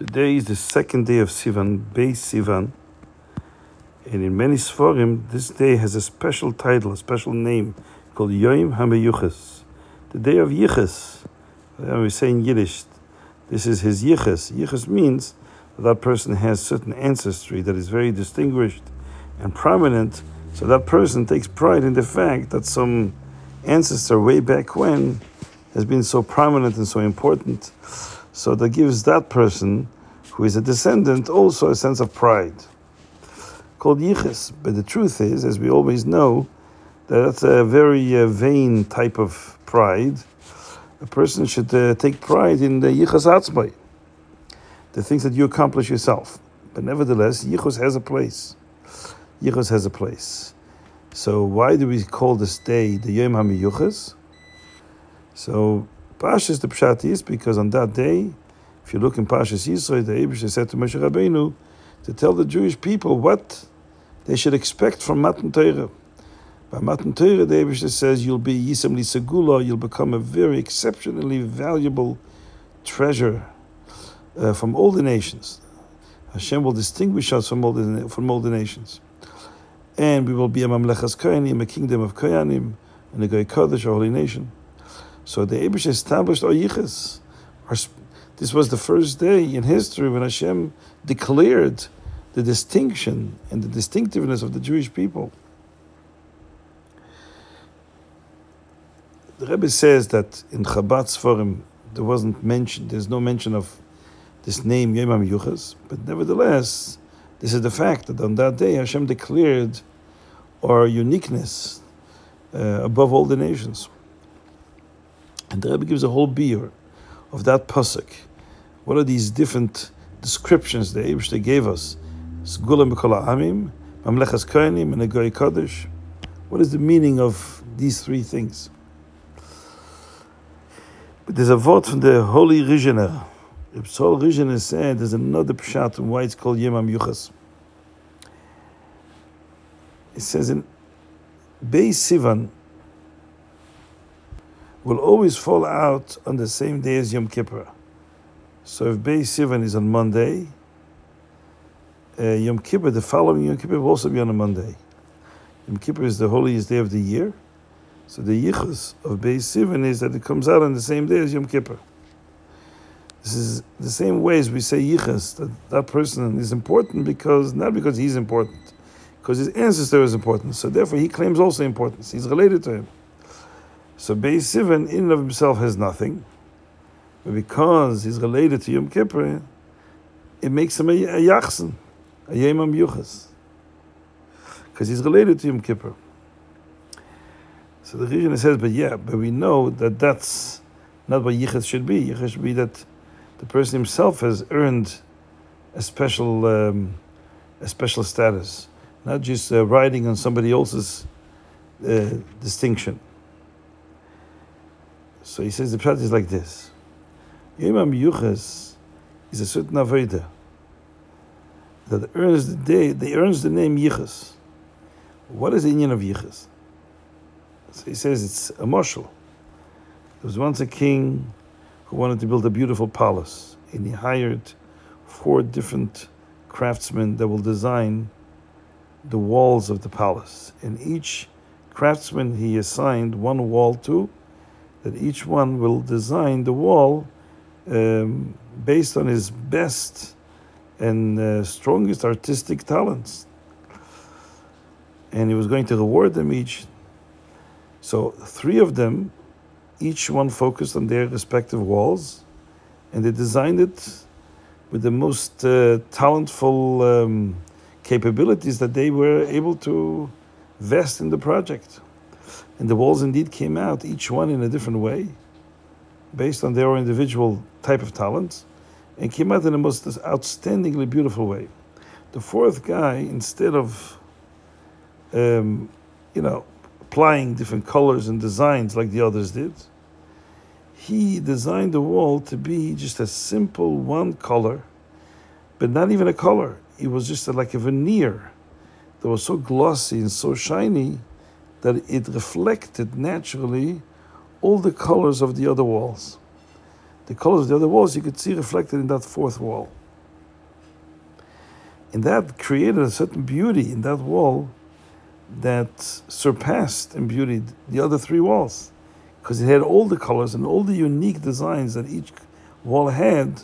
Today is the second day of Sivan, Beis Sivan, and in many Sforim, this day has a special title, a special name called Yom HaMeyuches, the day of Yiches. We say in Yiddish, this is his Yiches. Yiches means that, that person has certain ancestry that is very distinguished and prominent, so that person takes pride in the fact that some ancestor way back when has been so prominent and so important. So that gives that person who is a descendant also a sense of pride called yiches. But the truth is, as we always know, that that's a very uh, vain type of pride. A person should uh, take pride in the yichas atzmai, the things that you accomplish yourself. But nevertheless, yichus has a place. Yichus has a place. So why do we call this day the Yom HaMiyuchas? So Pashas the Pshat is because on that day, if you look in Parshas Yisro, the Abish said to Moshe Rabbeinu to tell the Jewish people what they should expect from Matan Torah. By Matan Torah, the Abish says you'll be Yisam Li Segula, you'll become a very exceptionally valuable treasure uh, from all the nations. Hashem will distinguish us from all the, from all the nations. And we will be a Mamlechas Koyanim, a kingdom of Koyanim, and a Goy Kodesh, a holy nation. So the Abish established our yichas. This was the first day in history when Hashem declared the distinction and the distinctiveness of the Jewish people. The Rebbe says that in Chabad Sforim there wasn't mentioned, there's no mention of this name Yom HaMiyuchas, but nevertheless, this is the fact that on that day Hashem declared our uniqueness uh, above all the nations. And the Rebbe gives a whole biur of that pasuk. What are these different descriptions the Abish gave us? Amim, and. What is the meaning of these three things? But there's a vort from the Holy Rizhiner. Reb Sol Rizhiner said there's another pshat on why it's called Yom Yuchas. It says in Beis Sivan, will always fall out on the same day as Yom Kippur. So if Beis Sivan is on Monday, uh, Yom Kippur, the following Yom Kippur, will also be on a Monday. Yom Kippur is the holiest day of the year. So the yichus of Beis Sivan is that it comes out on the same day as Yom Kippur. This is the same way as we say yichus, that that person is important because, not because he's important, because his ancestor is important. So therefore he claims also importance. He's related to him. So Beis Sivan in and of himself has nothing, but because he's related to Yom Kippur, it makes him a, a yachsen, a Yom HaMiyuchas, because he's related to Yom Kippur. So the Rizhiner says, but yeah, but we know that that's not what Yichas should be. Yichas should be that the person himself has earned a special, um, a special status, not just uh, riding on somebody else's uh, distinction. So he says the pshat is like this: Yom HaMiyuchas is a certain avodah that earns the day, they earns the name Yichas. What is the inyan of Yichas? So he says it's a mashal. There was once a king who wanted to build a beautiful palace, and he hired four different craftsmen that will design the walls of the palace. And each craftsman he assigned one wall to that each one will design the wall um, based on his best and uh, strongest artistic talents. And he was going to reward them each. So, three of them, each one focused on their respective walls, and they designed it with the most uh, talentful um, capabilities that they were able to vest in the project. And the walls indeed came out, each one in a different way, based on their individual type of talents, and came out in the most outstandingly beautiful way. The fourth guy, instead of, um, you know, applying different colors and designs like the others did, he designed the wall to be just a simple one color, but not even a color. It was just a, like a veneer that was so glossy and so shiny that it reflected naturally all the colors of the other walls. The colors of the other walls you could see reflected in that fourth wall. And that created a certain beauty in that wall that surpassed in beauty the other three walls. Because it had all the colors and all the unique designs that each wall had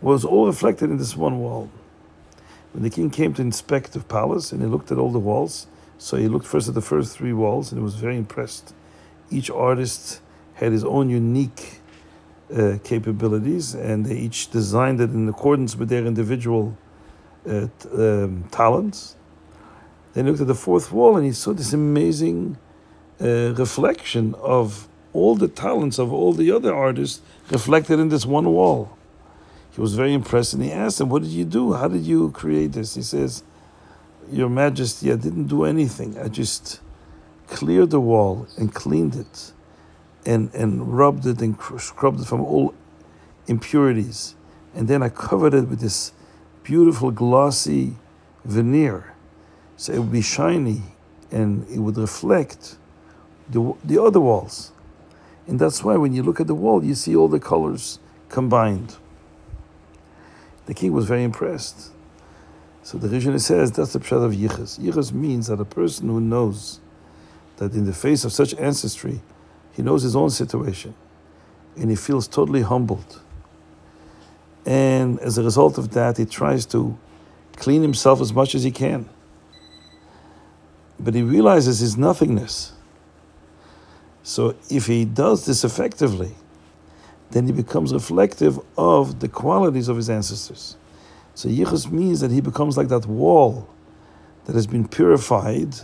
was all reflected in this one wall. When the king came to inspect the palace and he looked at all the walls, so he looked first at the first three walls and he was very impressed. Each artist had his own unique uh, capabilities and they each designed it in accordance with their individual uh, um, talents. Then he looked at the fourth wall and he saw this amazing uh, reflection of all the talents of all the other artists reflected in this one wall. He was very impressed and he asked him, What did you do? How did you create this? He says, Your Majesty, I didn't do anything. I just cleared the wall and cleaned it and, and rubbed it and scrubbed it from all impurities. And then I covered it with this beautiful glossy veneer. So it would be shiny and it would reflect the, the other walls. And that's why when you look at the wall, you see all the colors combined. The king was very impressed. So the Rizhiner says that's the pshat of yichus. Yichus means that a person who knows that in the face of such ancestry, he knows his own situation and he feels totally humbled. And as a result of that, he tries to clean himself as much as he can. But he realizes his nothingness. So if he does this effectively, then he becomes reflective of the qualities of his ancestors. So yichus means that he becomes like that wall that has been purified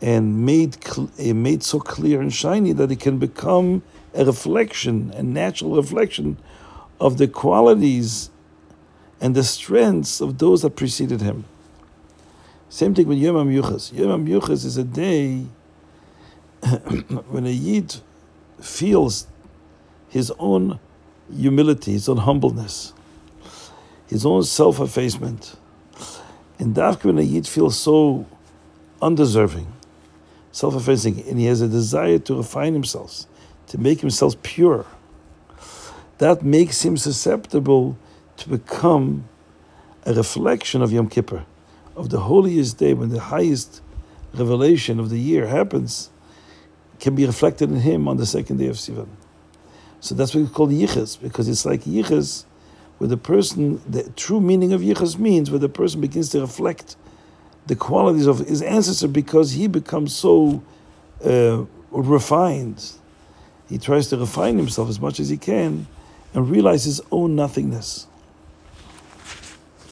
and made eh, made so clear and shiny that it can become a reflection, a natural reflection of the qualities and the strengths of those that preceded him. Same thing with Yom HaMyuchas. Yom HaMyuchas is a day when a Yid feels his own humility, his own humbleness, his own self effacement. And Dafka when a Yid feels so undeserving, self effacing, and he has a desire to refine himself, to make himself pure, that makes him susceptible to become a reflection of Yom Kippur, of the holiest day when the highest revelation of the year happens can be reflected in him on the second day of Sivan. So that's what we call yichus, because it's like yichus, where the person, the true meaning of yichus means where the person begins to reflect the qualities of his ancestor because he becomes so uh, refined. He tries to refine himself as much as he can and realize his own nothingness.